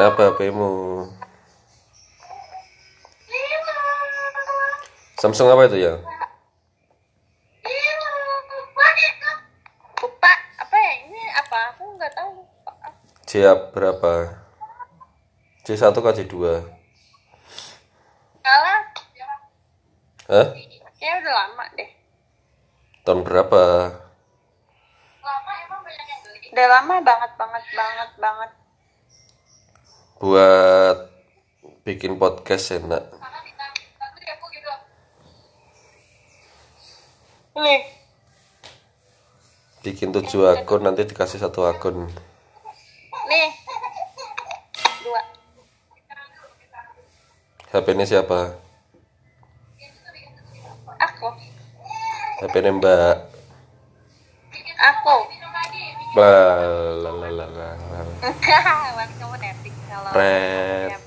Kenapa HPmu? Samsung apa itu ya? lupa apa ya ini apa aku nggak tahu. J berapa? J1 ke J2? salah Hah? kayaknya udah lama deh Tahun berapa? udah lama banget banget banget banget Buat bikin podcast enak. nih Bikin tujuh akun nanti dikasih satu akun. nih dua HP ini siapa? aku HP ini Mbak. aku Balalalala. Wan, kamu netting kalau yang